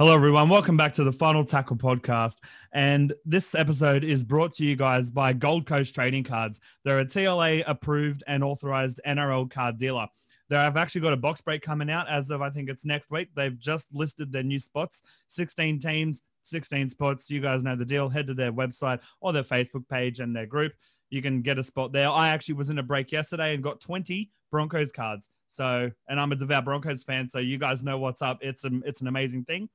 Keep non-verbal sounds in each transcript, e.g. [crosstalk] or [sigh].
Hello, everyone. Welcome back to the Final Tackle podcast. And this episode is brought to you guys by Gold Coast Trading Cards. They're a TLA approved and authorized NRL card dealer. They have actually got a box break coming out as of, I think it's next week. They've just listed their new spots 16 teams, 16 spots. You guys know the deal. Head to their website or their Facebook page and their group. You can get a spot there. I actually was in a break yesterday and got 20 Broncos cards. So, and I'm a devout Broncos fan, so you guys know what's up. It's a, it's an amazing thing.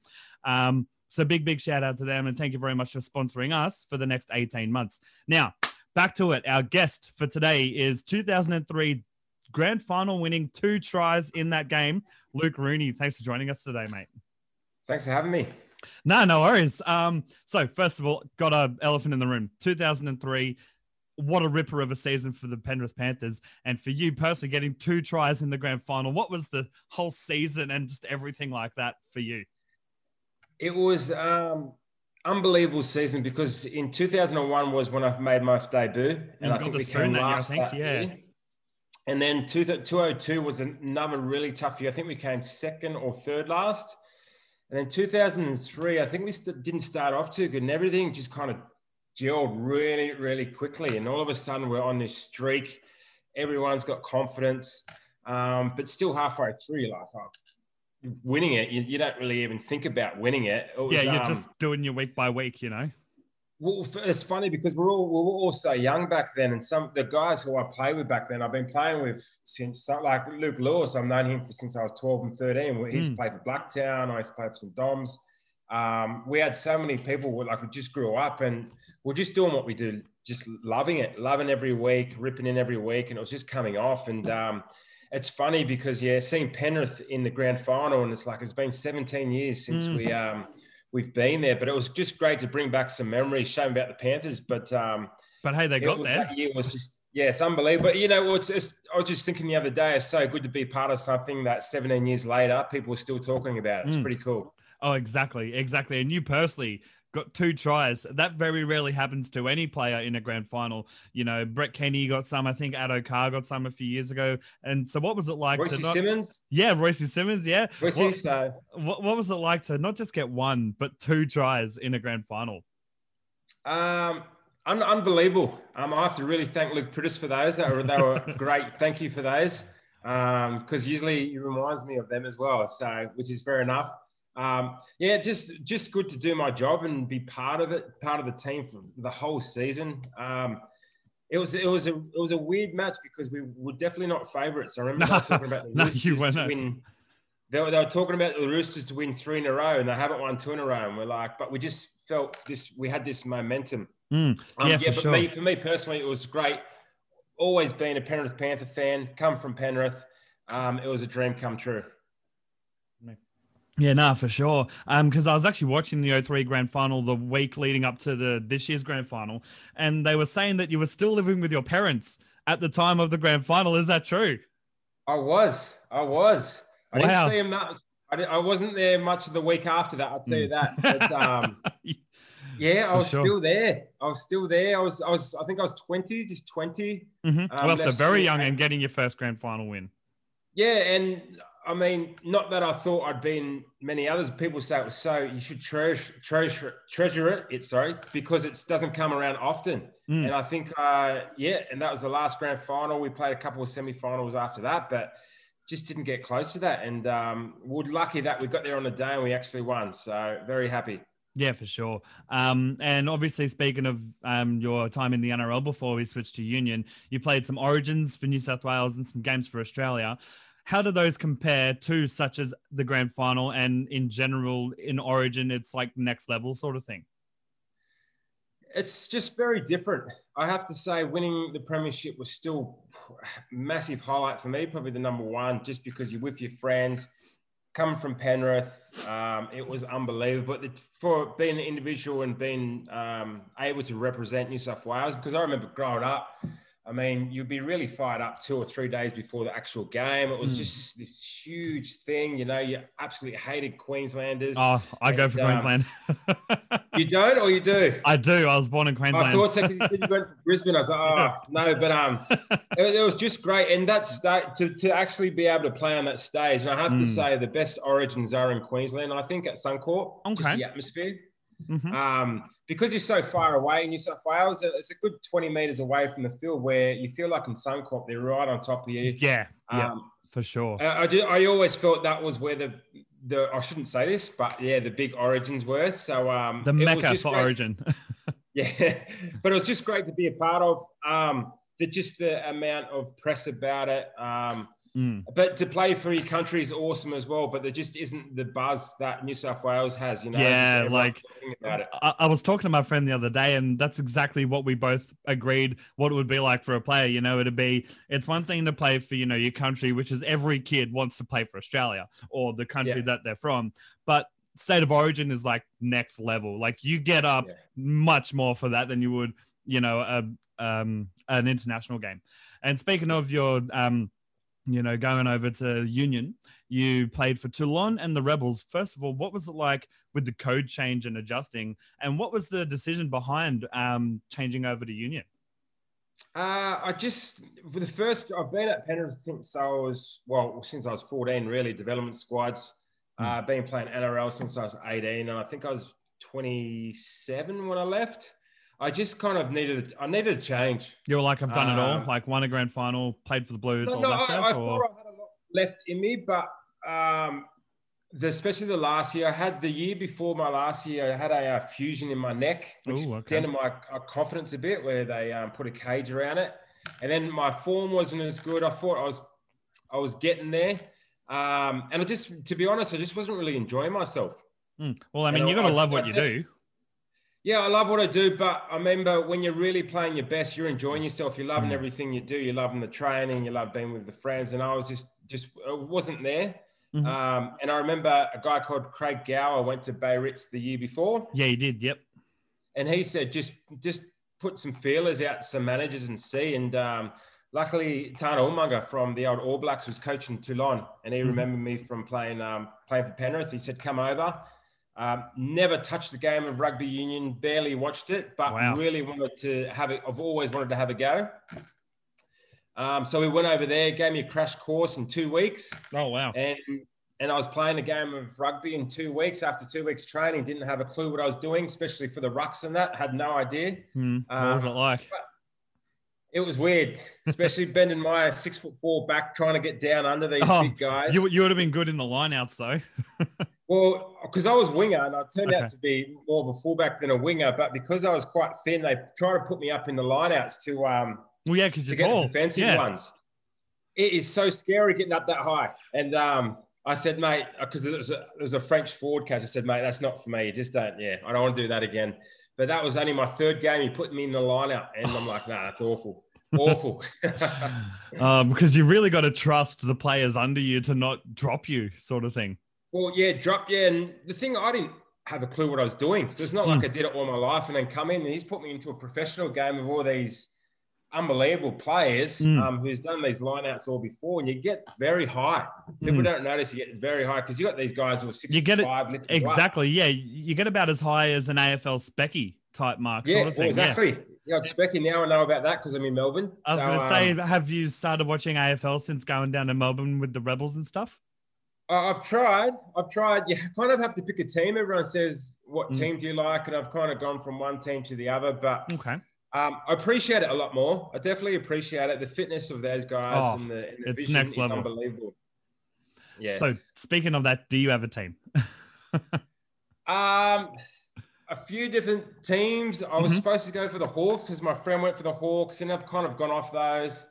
Um, so big, big shout out to them, and thank you very much for sponsoring us for the next 18 months. Now, back to it. Our guest for today is 2003 grand final winning two tries in that game, Luke Rooney. Thanks for joining us today, mate. Thanks for having me. No, no worries. Um, so first of all, got a elephant in the room. 2003 what a ripper of a season for the Penrith Panthers. And for you personally, getting two tries in the grand final, what was the whole season and just everything like that for you? It was um, unbelievable season because in 2001 was when I made my debut, and I think we came last year, I think, yeah. Year. And then 2002 was another really tough year. I think we came second or third last. And then 2003, I think we st- didn't start off too good, and everything just kind of gelled really, really quickly. And all of a sudden, we're on this streak. Everyone's got confidence, um, but still halfway through, like, oh, winning it, you, you, don't really even think about winning it. it was, yeah, you're um, just doing your week by week, you know. Well, it's funny because we're all we were all so young back then, and some the guys who I played with back then, I've been playing with since like Luke Lewis. I've known him for, since I was twelve and thirteen. He's mm. played for Blacktown. I used to play for St Doms. Um, we had so many people like we just grew up, and we're just doing what we do, just loving it, loving every week, ripping in every week, and it was just coming off. And um, it's funny because yeah, seeing Penrith in the grand final, and it's like it's been 17 years since mm. we um, we've been there, but it was just great to bring back some memories, showing about the Panthers. But um, but hey, they got was, there. That year was just yeah, it's unbelievable. But you know, it's, it's, I was just thinking the other day, it's so good to be part of something that 17 years later, people are still talking about. It's mm. pretty cool. Oh, exactly, exactly. And you personally, got two tries. That very rarely happens to any player in a grand final. You know, Brett Kenny got some. I think Addo Carr got some a few years ago. And so, what was it like? Royce to not, Simmons. Yeah, Royce Simmons. Yeah. Royce, what, so. what, what was it like to not just get one but two tries in a grand final? Um, un- unbelievable. Um, I have to really thank Luke Priddis for those. They were, they were [laughs] great. Thank you for those. Um, because usually it reminds me of them as well. So, which is fair enough um, yeah, just just good to do my job and be part of it, part of the team for the whole season. Um, it was it was a it was a weird match because we were definitely not favourites. I remember [laughs] no, talking about the no, you to win. They were, they were talking about the Roosters to win three in a row, and they haven't won two in a row. And we're like, but we just felt this. We had this momentum. Mm, yeah, um, yeah, for sure. me, for me personally, it was great. Always been a Penrith Panther fan. Come from Penrith. Um, it was a dream come true. Yeah, nah, for sure. Um, because I was actually watching the 03 grand final the week leading up to the this year's grand final, and they were saying that you were still living with your parents at the time of the grand final. Is that true? I was. I was. I wow. didn't see him that. I, I wasn't there much of the week after that. I'll tell you that. But, um, [laughs] yeah, I was sure. still there. I was still there. I was. I was. I think I was twenty, just 20 mm-hmm. um, well, so very young and getting your first grand final win. Yeah, and I mean, not that I thought I'd been many others. People say it was so you should treasure treasure treasure it. It's sorry because it doesn't come around often. Mm. And I think, uh, yeah, and that was the last grand final. We played a couple of semi-finals after that, but just didn't get close to that. And um, we're lucky that we got there on the day and we actually won. So very happy. Yeah, for sure. Um, and obviously, speaking of um, your time in the NRL before we switched to Union, you played some Origins for New South Wales and some games for Australia. How do those compare to such as the grand final and in general in Origin? It's like next level sort of thing. It's just very different. I have to say, winning the premiership was still massive highlight for me, probably the number one, just because you're with your friends, coming from Penrith, um, it was unbelievable. But for being an individual and being um, able to represent New South Wales, because I remember growing up, I mean, you'd be really fired up two or three days before the actual game. It was mm. just this huge thing. You know, you absolutely hated Queenslanders. Oh, I and, go for um, Queensland. You don't, or you do? [laughs] I do. I was born in Queensland. I thought so because you said you went to Brisbane. I was like, oh no, but um, [laughs] it, it, was just great, and that's that to to actually be able to play on that stage. And I have mm. to say, the best origins are in Queensland. I think at Suncorp, okay. just the atmosphere. Mm-hmm. Um, because you're so far away in New South Wales, it's a good 20 meters away from the field where you feel like in Suncorp, they're right on top of you. Yeah. Yeah. Um, for sure. I, I, do, I always felt that was where the the I shouldn't say this, but yeah, the big origins were. So um, the mecca for great. origin. [laughs] [laughs] yeah, but it was just great to be a part of. Um, the just the amount of press about it. Um, Mm. But to play for your country is awesome as well. But there just isn't the buzz that New South Wales has. You know, yeah, like I, I, was talking to my friend the other day, and that's exactly what we both agreed what it would be like for a player. You know, it'd be it's one thing to play for you know your country, which is every kid wants to play for Australia or the country yeah. that they're from, but state of origin is like next level. Like you get up yeah. much more for that than you would, you know, a, um, an international game. And speaking of your um, you know, going over to Union, you played for Toulon and the Rebels. First of all, what was it like with the code change and adjusting? And what was the decision behind um, changing over to Union? Uh, I just for the first, I've been at Penrith since I was well, since I was 14, really. Development squads. Mm. Uh, been playing NRL since I was 18, and I think I was 27 when I left. I just kind of needed I needed a change. You were like, I've done um, it all. Um, like won a grand final, played for the Blues, no, all no, that I, I, or... I had a lot left in me, but um, the, especially the last year, I had the year before my last year, I had a, a fusion in my neck, which Ooh, okay. dented my uh, confidence a bit, where they um, put a cage around it, and then my form wasn't as good. I thought I was I was getting there, um, and I just to be honest, I just wasn't really enjoying myself. Mm. Well, I mean, you got to love what you do. Yeah, I love what I do, but I remember when you're really playing your best, you're enjoying yourself, you're loving mm. everything you do, you're loving the training, you love being with the friends, and I was just just wasn't there. Mm-hmm. Um, and I remember a guy called Craig Gower went to Biarritz the year before. Yeah, he did. Yep. And he said just just put some feelers out to some managers and see. And um, luckily, Tana Umaga from the old All Blacks was coaching Toulon, and he mm-hmm. remembered me from playing um, playing for Penrith. He said, "Come over." Um, never touched the game of rugby union, barely watched it, but wow. really wanted to have it. I've always wanted to have a go. Um, so we went over there, gave me a crash course in two weeks. Oh wow! And and I was playing a game of rugby in two weeks. After two weeks training, didn't have a clue what I was doing, especially for the rucks and that. Had no idea. Hmm. What um, was it like? It was weird, especially Ben and my six foot four back, trying to get down under these oh, big guys. You, you would have been good in the lineouts though. [laughs] Well, because I was winger and I turned okay. out to be more of a fullback than a winger, but because I was quite thin, they tried to put me up in the lineouts to um. Well, yeah, because to get tall. the defensive yeah. ones. It is so scary getting up that high, and um, I said, mate, because it, it, was a French forward coach. I said, mate, that's not for me. You just don't. Yeah, I don't want to do that again. But that was only my third game. He put me in the lineout, and I'm like, nah, it's awful. Awful. [laughs] um, because you really got to trust the players under you to not drop you, sort of thing. Well, yeah, drop, yeah. And the thing, I didn't have a clue what I was doing. So it's not mm. like I did it all my life and then come in and he's put me into a professional game of all these unbelievable players mm. um, who's done these lineouts all before, and you get very high. People mm. don't notice you get very high because you got these guys who are six. You get it exactly. Yeah, you get about as high as an AFL specky type mark. Yeah, sort of well, exactly. Yeah. Yeah, it's Specky now. I know about that because I'm in Melbourne. I was so, going to say, um, have you started watching AFL since going down to Melbourne with the Rebels and stuff? I've tried. I've tried. You kind of have to pick a team. Everyone says, "What mm. team do you like?" And I've kind of gone from one team to the other. But okay, um, I appreciate it a lot more. I definitely appreciate it. The fitness of those guys oh, and the, and the it's next level. unbelievable. Yeah. So speaking of that, do you have a team? [laughs] um, a few different teams. I was mm-hmm. supposed to go for the Hawks because my friend went for the Hawks, and I've kind of gone off those.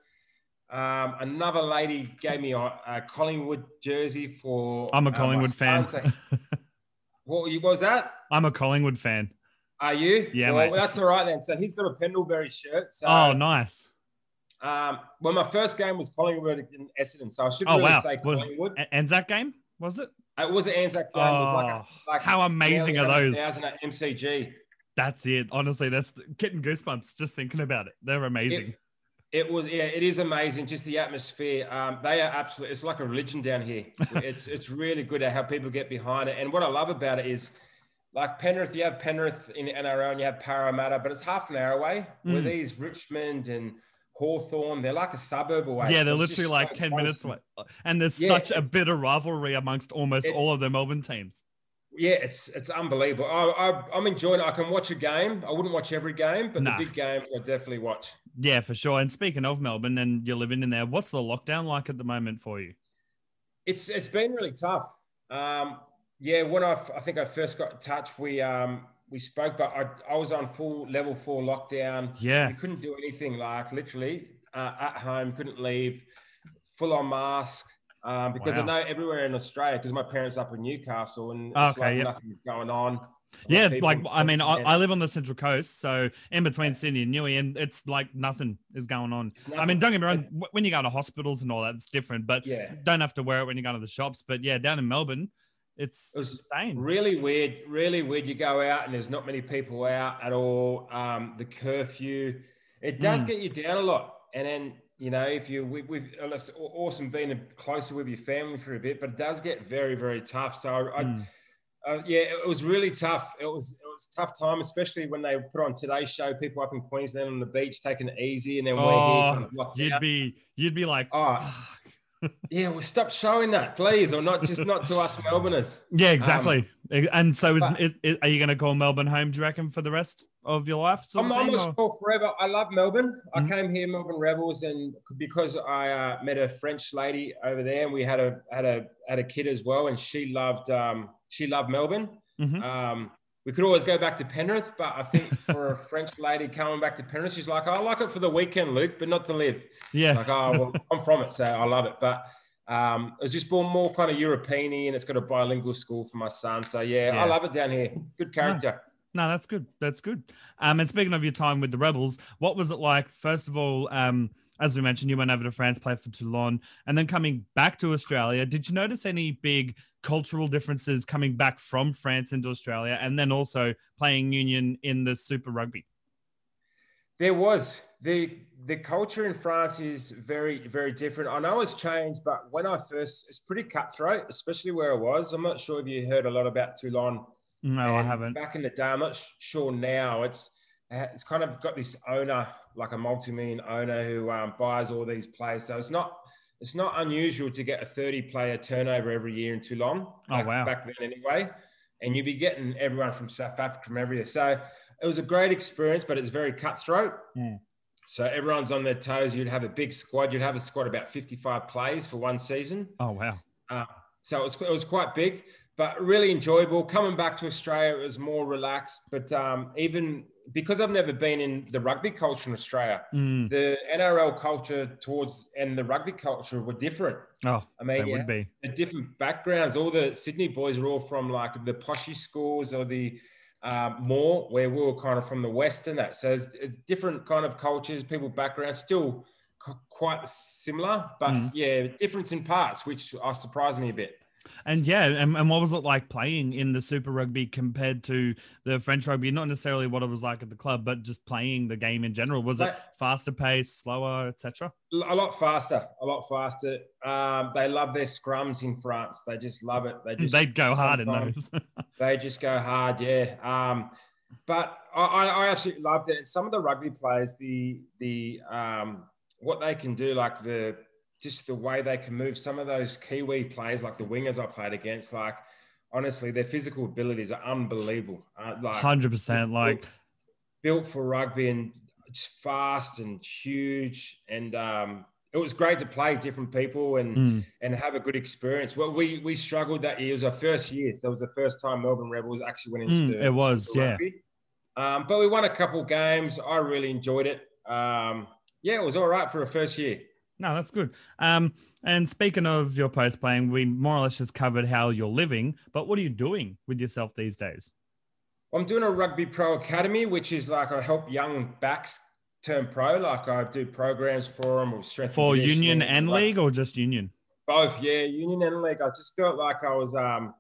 Um, another lady gave me a, a, Collingwood jersey for. I'm a uh, Collingwood fan. [laughs] what, what was that? I'm a Collingwood fan. Are you? Yeah, well, mate. that's all right then. So he's got a Pendlebury shirt. So, oh, nice. Um, well, my first game was Collingwood in Essendon, so I should oh, really wow. say Collingwood. Was Anzac game? Was it? It was an Anzac game. Oh, like, a, like how amazing are those? Thousand at MCG. That's it. Honestly, that's getting goosebumps just thinking about it. They're amazing. It, it was, yeah, it is amazing. Just the atmosphere. Um, they are absolutely. It's like a religion down here. [laughs] it's it's really good at how people get behind it. And what I love about it is, like Penrith, you have Penrith in NRL and you have Parramatta, but it's half an hour away. Mm. Where these Richmond and Hawthorn, they're like a suburb away. Yeah, they're so literally like so 10 close. minutes away. And there's yeah. such a bitter rivalry amongst almost it, all of the Melbourne teams. Yeah, it's it's unbelievable. I, I, am enjoying it. I can watch a game. I wouldn't watch every game, but nah. the big games I definitely watch. Yeah, for sure. And speaking of Melbourne, and you're living in there, what's the lockdown like at the moment for you? It's it's been really tough. Um, yeah, when I, I think I first got in touch, we um, we spoke, but I, I was on full level four lockdown. Yeah, we couldn't do anything. Like literally uh, at home, couldn't leave, full on mask. Um, because wow. I know everywhere in Australia, because my parents up in Newcastle, and it's okay, like yep. nothing's going on. Yeah, like I mean, I, I, live on the central coast, so in between Sydney and Newey, and it's like nothing is going on. I mean, don't get me wrong, when you go to hospitals and all that, it's different, but yeah, don't have to wear it when you go to the shops. But yeah, down in Melbourne, it's it insane. Really weird, really weird. You go out and there's not many people out at all. Um, the curfew, it does mm. get you down a lot. And then you know, if you we, we've it's awesome being closer with your family for a bit, but it does get very very tough. So I. Mm. Uh, yeah, it was really tough. It was it was tough time, especially when they put on today's show. People up in Queensland on the beach taking it easy, and then oh, we're here. Oh, you'd be you'd be like, oh, yeah, well, stop showing that, please, or not just not to us Melbourneers. Yeah, exactly. Um, and so, is, but, is, is, are you going to call Melbourne home? Do you reckon for the rest of your life? I'm almost forever. I love Melbourne. Mm-hmm. I came here, Melbourne Rebels, and because I uh, met a French lady over there, and we had a had a had a kid as well, and she loved um, she loved Melbourne. Mm-hmm. Um, we could always go back to Penrith, but I think for a French lady coming back to Penrith, she's like, oh, I like it for the weekend, Luke, but not to live. Yeah. Like, oh, well, I'm from it, so I love it. But um, it's just born more kind of European and it's got a bilingual school for my son. So, yeah, yeah. I love it down here. Good character. No. no, that's good. That's good. Um, and speaking of your time with the Rebels, what was it like, first of all, um, as we mentioned, you went over to France, played for Toulon, and then coming back to Australia. Did you notice any big cultural differences coming back from France into Australia, and then also playing Union in the Super Rugby? There was the the culture in France is very very different. I know it's changed, but when I first, it's pretty cutthroat, especially where I was. I'm not sure if you heard a lot about Toulon. No, I haven't. Back in the day, I'm not sure now. It's it's kind of got this owner, like a multi-million owner who um, buys all these players. So it's not it's not unusual to get a 30 player turnover every year in Toulon. Oh wow! Back then, anyway, and you'd be getting everyone from South Africa from everywhere. So it was a great experience, but it's very cutthroat. Yeah. So everyone's on their toes. You'd have a big squad. You'd have a squad about 55 players for one season. Oh wow! Uh, so it was it was quite big, but really enjoyable. Coming back to Australia, it was more relaxed. But um, even because I've never been in the rugby culture in Australia, mm. the NRL culture towards and the rugby culture were different. Oh, I mean, yeah, would be the different backgrounds. All the Sydney boys are all from like the poshy schools or the uh, more where we were kind of from the west and that. So it's, it's different kind of cultures, people backgrounds, still quite similar, but mm. yeah, difference in parts, which are surprised me a bit. And yeah, and, and what was it like playing in the Super Rugby compared to the French Rugby? Not necessarily what it was like at the club, but just playing the game in general. Was it faster pace, slower, etc.? A lot faster, a lot faster. Um, they love their scrums in France. They just love it. They just they go hard in those. [laughs] they just go hard, yeah. Um, but I, I absolutely loved it. Some of the rugby players, the the um, what they can do, like the just the way they can move. Some of those Kiwi players, like the wingers I played against, like honestly, their physical abilities are unbelievable. Uh, like hundred percent, like built for rugby and it's fast and huge and um, it was great to play different people and mm. and have a good experience. Well, we we struggled that year. It was our first year, so it was the first time Melbourne Rebels actually went into mm, the. It was, yeah. Um, but we won a couple games. I really enjoyed it. Um, yeah, it was all right for a first year. No, that's good. Um, and speaking of your post playing, we more or less just covered how you're living, but what are you doing with yourself these days? I'm doing a rugby pro academy, which is like I help young backs turn pro. Like I do programs for them with strength for union and like, league, or just union. Both, yeah, union and league. I just felt like I was, um,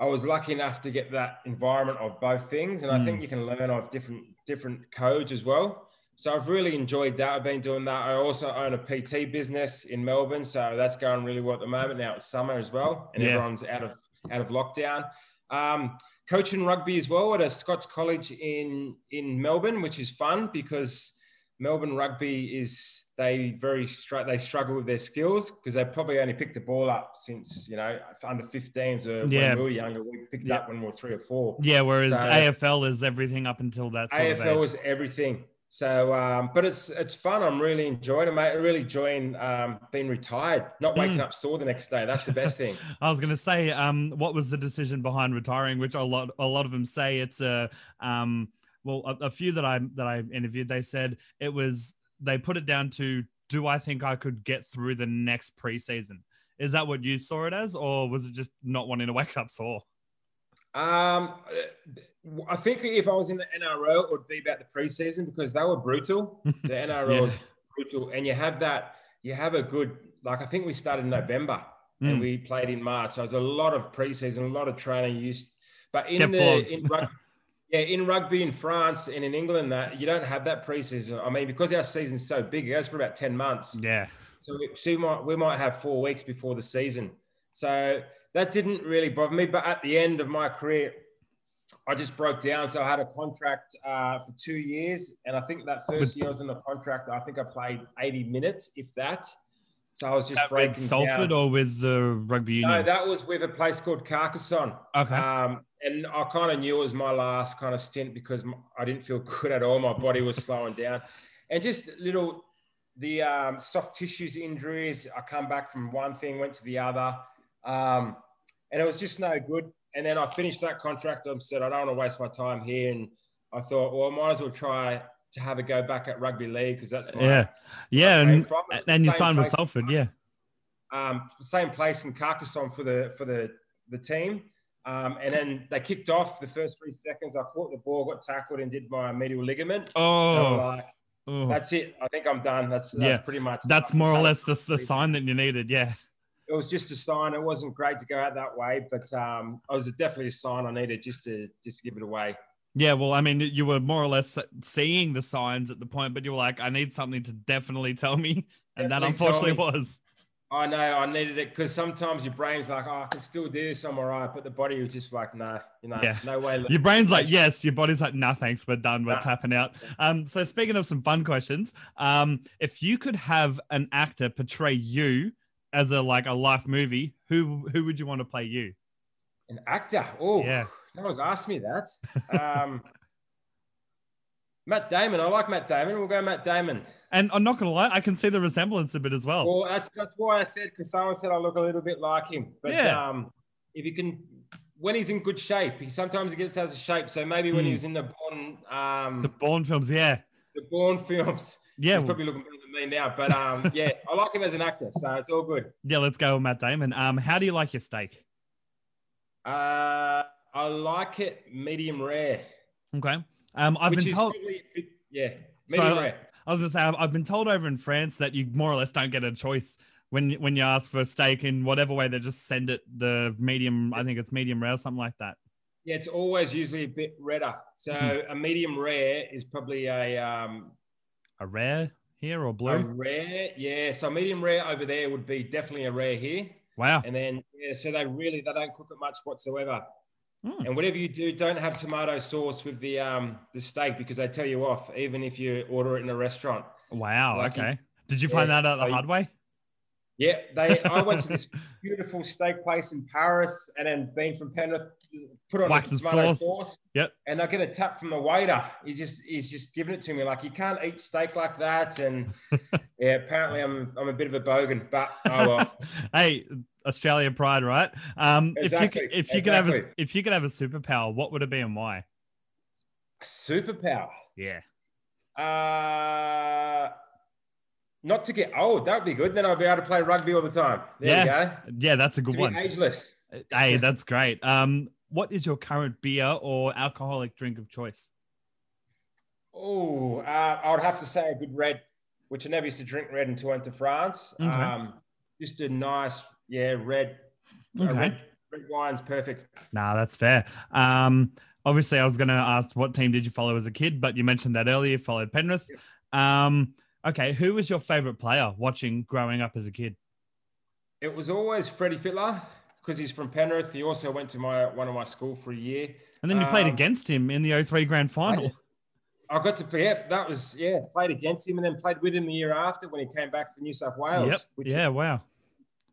I was lucky enough to get that environment of both things, and mm. I think mm. you can learn off different different codes as well. So I've really enjoyed that. I've been doing that. I also own a PT business in Melbourne, so that's going really well at the moment. Now it's summer as well, and yeah. everyone's out of out of lockdown. Um, coaching rugby as well at a Scotch college in in Melbourne, which is fun because Melbourne rugby is they very they struggle with their skills because they probably only picked the ball up since you know under 15s or yeah. when we were younger we picked yeah. up when we were three or four yeah whereas so, AFL is everything up until that AFL is everything so um, but it's it's fun I'm really enjoying it mate I really enjoying um, being retired not hmm. waking mm. up sore the next day that's the best thing [laughs] I was gonna say um, what was the decision behind retiring which a lot a lot of them say it's a um, well a, a few that I that I interviewed they said it was they put it down to do I think I could get through the next preseason? Is that what you saw it as, or was it just not wanting to wake up sore? Um, I think if I was in the NRL, it would be about the preseason because they were brutal. The NRL [laughs] yeah. was brutal, and you have that. You have a good like. I think we started in November mm. and we played in March. So there's a lot of preseason, a lot of training used. But in the in rugby, [laughs] yeah, in rugby in France and in England, that you don't have that preseason. I mean, because our season's so big, it goes for about ten months. Yeah. So we, so we might we might have four weeks before the season. So that didn't really bother me. But at the end of my career, I just broke down. So I had a contract uh, for two years, and I think that first year I was in the contract. I think I played eighty minutes, if that. So I was just that breaking with Salford down. or with the rugby union? No, that was with a place called Carcassonne. Okay. Um, and I kind of knew it was my last kind of stint because I didn't feel good at all. My body was slowing down, and just little the um, soft tissues injuries. I come back from one thing, went to the other, um, and it was just no good. And then I finished that contract. I said I don't want to waste my time here, and I thought, well, I might as well try to have a go back at rugby league because that's yeah, yeah, and, and you signed with Salford, yeah. Um, same place in Carcassonne for the for the the team. Um, and then they kicked off the first three seconds. I caught the ball, got tackled, and did my medial ligament. Oh, like, oh. that's it. I think I'm done. That's, that's yeah. pretty much. That's more or less the, the sign that you needed. Yeah. It was just a sign. It wasn't great to go out that way, but um, it was definitely a sign I needed just to just give it away. Yeah, well, I mean, you were more or less seeing the signs at the point, but you were like, I need something to definitely tell me. And definitely that unfortunately was. I know I needed it because sometimes your brain's like, oh, I can still do this, I'm all right. But the body was just like, no, you know, yeah. no way. Your brain's like, yes. Your body's like, no, thanks, we're done. We're nah. tapping out. Um, so speaking of some fun questions, um, if you could have an actor portray you as a like a life movie, who who would you want to play you? An actor? Oh, yeah. No one's asked me that. Um, [laughs] Matt Damon. I like Matt Damon. We'll go Matt Damon. And I'm not gonna lie, I can see the resemblance a bit as well. Well, that's that's why I said because someone said I look a little bit like him. But yeah. um, if you can, when he's in good shape, he sometimes he gets out of shape. So maybe when mm. he hmm. was in the Bourne, um, the Bourne films, yeah, the Bourne films. Yeah, he's probably looking better me now. But um, [laughs] yeah, I like him as an actor, so it's all good. Yeah, let's go, Matt Damon. Um, how do you like your steak? Uh, I like it medium rare. Okay. Um, I've been told. Yeah, medium so, rare. I was gonna say I've, I've been told over in France that you more or less don't get a choice when when you ask for steak in whatever way they just send it the medium. I think it's medium rare, something like that. Yeah, it's always usually a bit redder. So mm-hmm. a medium rare is probably a um, a rare here or blue. A rare, yeah. So medium rare over there would be definitely a rare here. Wow. And then yeah, so they really they don't cook it much whatsoever. Mm. And whatever you do, don't have tomato sauce with the um the steak because they tell you off, even if you order it in a restaurant. Wow. Like okay. You, Did you find yeah, that out the hard way? Yeah, they. I [laughs] went to this beautiful steak place in Paris, and then being from Penrith, put on Wax a tomato sauce. sauce. Yep. And I get a tap from the waiter. He just he's just giving it to me like you can't eat steak like that. And [laughs] yeah, apparently I'm I'm a bit of a bogan, but oh well. [laughs] hey, Australia pride, right? Um, exactly. if you could, if you exactly. could have a if you could have a superpower, what would it be and why? A superpower. Yeah. Uh not to get old. That would be good. Then I'll be able to play rugby all the time. There yeah. Yeah, that's a good one. Ageless. Hey, that's great. Um, what is your current beer or alcoholic drink of choice? Oh, uh, I would have to say a good red, which I never used to drink red until I went to France. Okay. Um, just a nice yeah, red. Okay. Red, red, wine's perfect. Nah, that's fair. Um, obviously, I was going to ask what team did you follow as a kid, but you mentioned that earlier. You followed Penrith. Yep. Um, okay, who was your favorite player watching growing up as a kid? It was always Freddie Fittler because he's from Penrith. He also went to my one of my school for a year. And then you played um, against him in the 03 grand final. I, I got to yeah, that was yeah, played against him and then played with him the year after when he came back for New South Wales. Yep. Yeah, wow.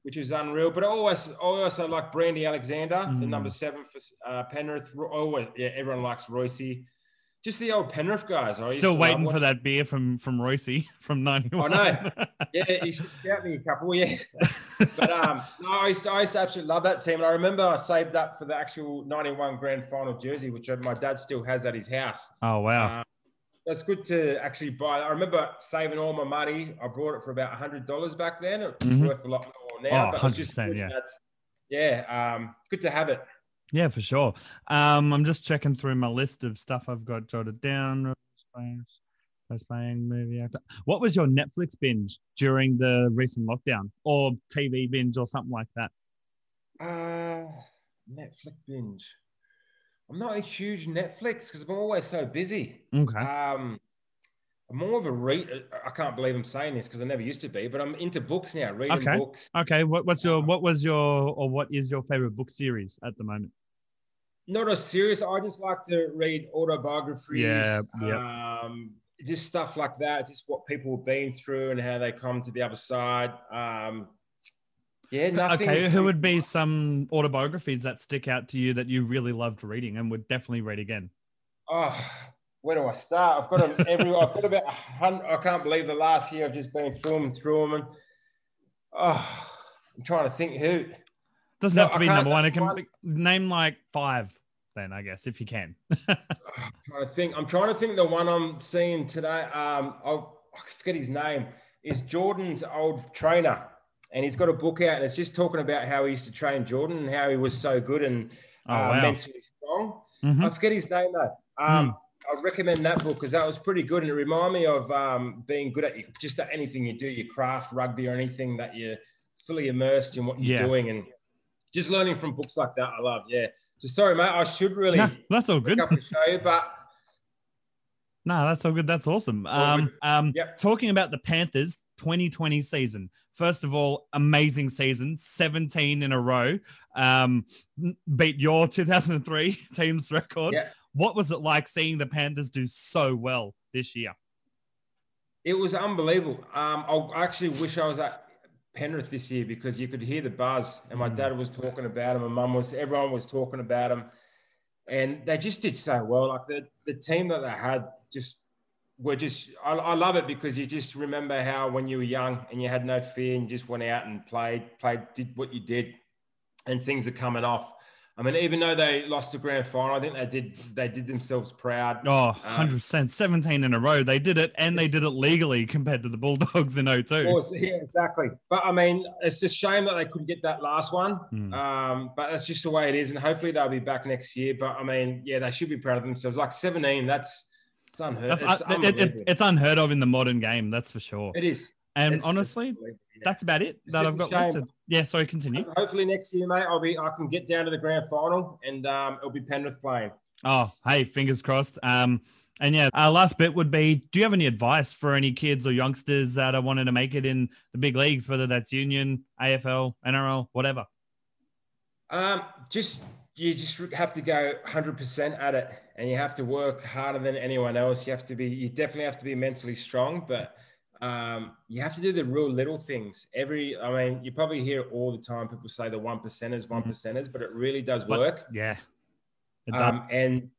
Which was unreal. But I always I also like Brandy Alexander, mm. the number seven for uh, Penrith. Always, yeah, everyone likes Royce just the old Penrith guys. I Still waiting for that beer from from Royce [laughs] from '91. I know. Yeah, he should shout me a couple. Yeah, [laughs] but um, no, I used, to, I used to absolutely love that team, and I remember I saved up for the actual '91 grand final jersey, which my dad still has at his house. Oh wow. Um, it's good to actually buy. I remember saving all my money. I bought it for about hundred dollars back then. It's mm-hmm. worth a lot more now. Oh, but 100%, just yeah. yeah, um, good to have it. Yeah, for sure. Um, I'm just checking through my list of stuff I've got jotted down. Movie actor. What was your Netflix binge during the recent lockdown, or TV binge, or something like that? Uh, Netflix binge. I'm not a huge Netflix because I'm always so busy. Okay. Um, I'm more of a read. I can't believe I'm saying this because I never used to be, but I'm into books now, reading okay. books. Okay. What, what's your um, what was your or what is your favorite book series at the moment? Not a serious. I just like to read autobiographies. Yeah. yeah. Um, just stuff like that. Just what people have been through and how they come to the other side. Um, yeah. Nothing. Okay. Who would be some autobiographies that stick out to you that you really loved reading and would definitely read again? Oh, where do I start? I've got them every. I've got about a hundred. I can't believe the last year I've just been through them through them, and oh, I'm trying to think who. Doesn't no, have to be number one. It can one. name like five. Then I guess if you can. [laughs] I think I'm trying to think the one I'm seeing today. Um, I'll, I forget his name. Is Jordan's old trainer, and he's got a book out, and it's just talking about how he used to train Jordan and how he was so good and oh, uh, wow. mentally strong. Mm-hmm. I forget his name though. Um, mm. I recommend that book because that was pretty good, and it reminded me of um, being good at just at anything you do, your craft, rugby, or anything that you're fully immersed in what you're yeah. doing, and just learning from books like that. I love, yeah. So sorry, mate, I should really. Nah, that's all good. Up the show, but. No, that's all good. That's awesome. Um, um, yep. Talking about the Panthers 2020 season. First of all, amazing season, 17 in a row. Um, beat your [laughs] 2003 team's record. Yeah. What was it like seeing the Panthers do so well this year? It was unbelievable. Um, I actually wish I was at Penrith this year because you could hear the buzz, and my mm. dad was talking about him, and mum was, everyone was talking about him, and they just did so well. Like the the team that they had just were just. I, I love it because you just remember how when you were young and you had no fear and you just went out and played, played, did what you did, and things are coming off. I mean, even though they lost the grand final, I think they did they did themselves proud. Oh, 100%. Um, 17 in a row. They did it and they did it legally compared to the Bulldogs in 02. Course, yeah, exactly. But I mean, it's just a shame that they couldn't get that last one. Mm. Um, but that's just the way it is. And hopefully they'll be back next year. But I mean, yeah, they should be proud of themselves. Like 17, that's it's unheard. That's, it's, uh, it, it, it's unheard of in the modern game, that's for sure. It is. And it's, honestly, it's that's about it that I've got listed. Yeah, sorry, continue. Hopefully next year, mate, I'll be I can get down to the grand final and um, it'll be Penrith playing. Oh, hey, fingers crossed. Um, and yeah, our last bit would be: Do you have any advice for any kids or youngsters that are wanting to make it in the big leagues, whether that's Union, AFL, NRL, whatever? Um, just you just have to go 100% at it, and you have to work harder than anyone else. You have to be, you definitely have to be mentally strong, but um, you have to do the real little things. Every, I mean, you probably hear all the time people say the one percenters, one mm-hmm. percenters, but it really does work. But, yeah. Um, and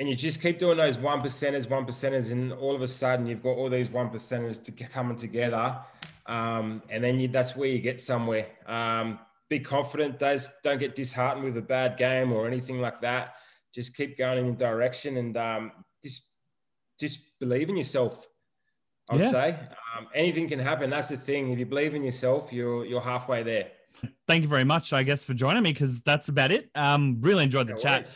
and you just keep doing those one percenters, one percenters, and all of a sudden you've got all these one percenters to coming together, um, and then you, that's where you get somewhere. Um, be confident. Don't don't get disheartened with a bad game or anything like that. Just keep going in the direction and um, just just believe in yourself. I'd yeah. say um, anything can happen. That's the thing. If you believe in yourself, you're you're halfway there. Thank you very much, I guess, for joining me because that's about it. Um, really enjoyed the no chat. Worries.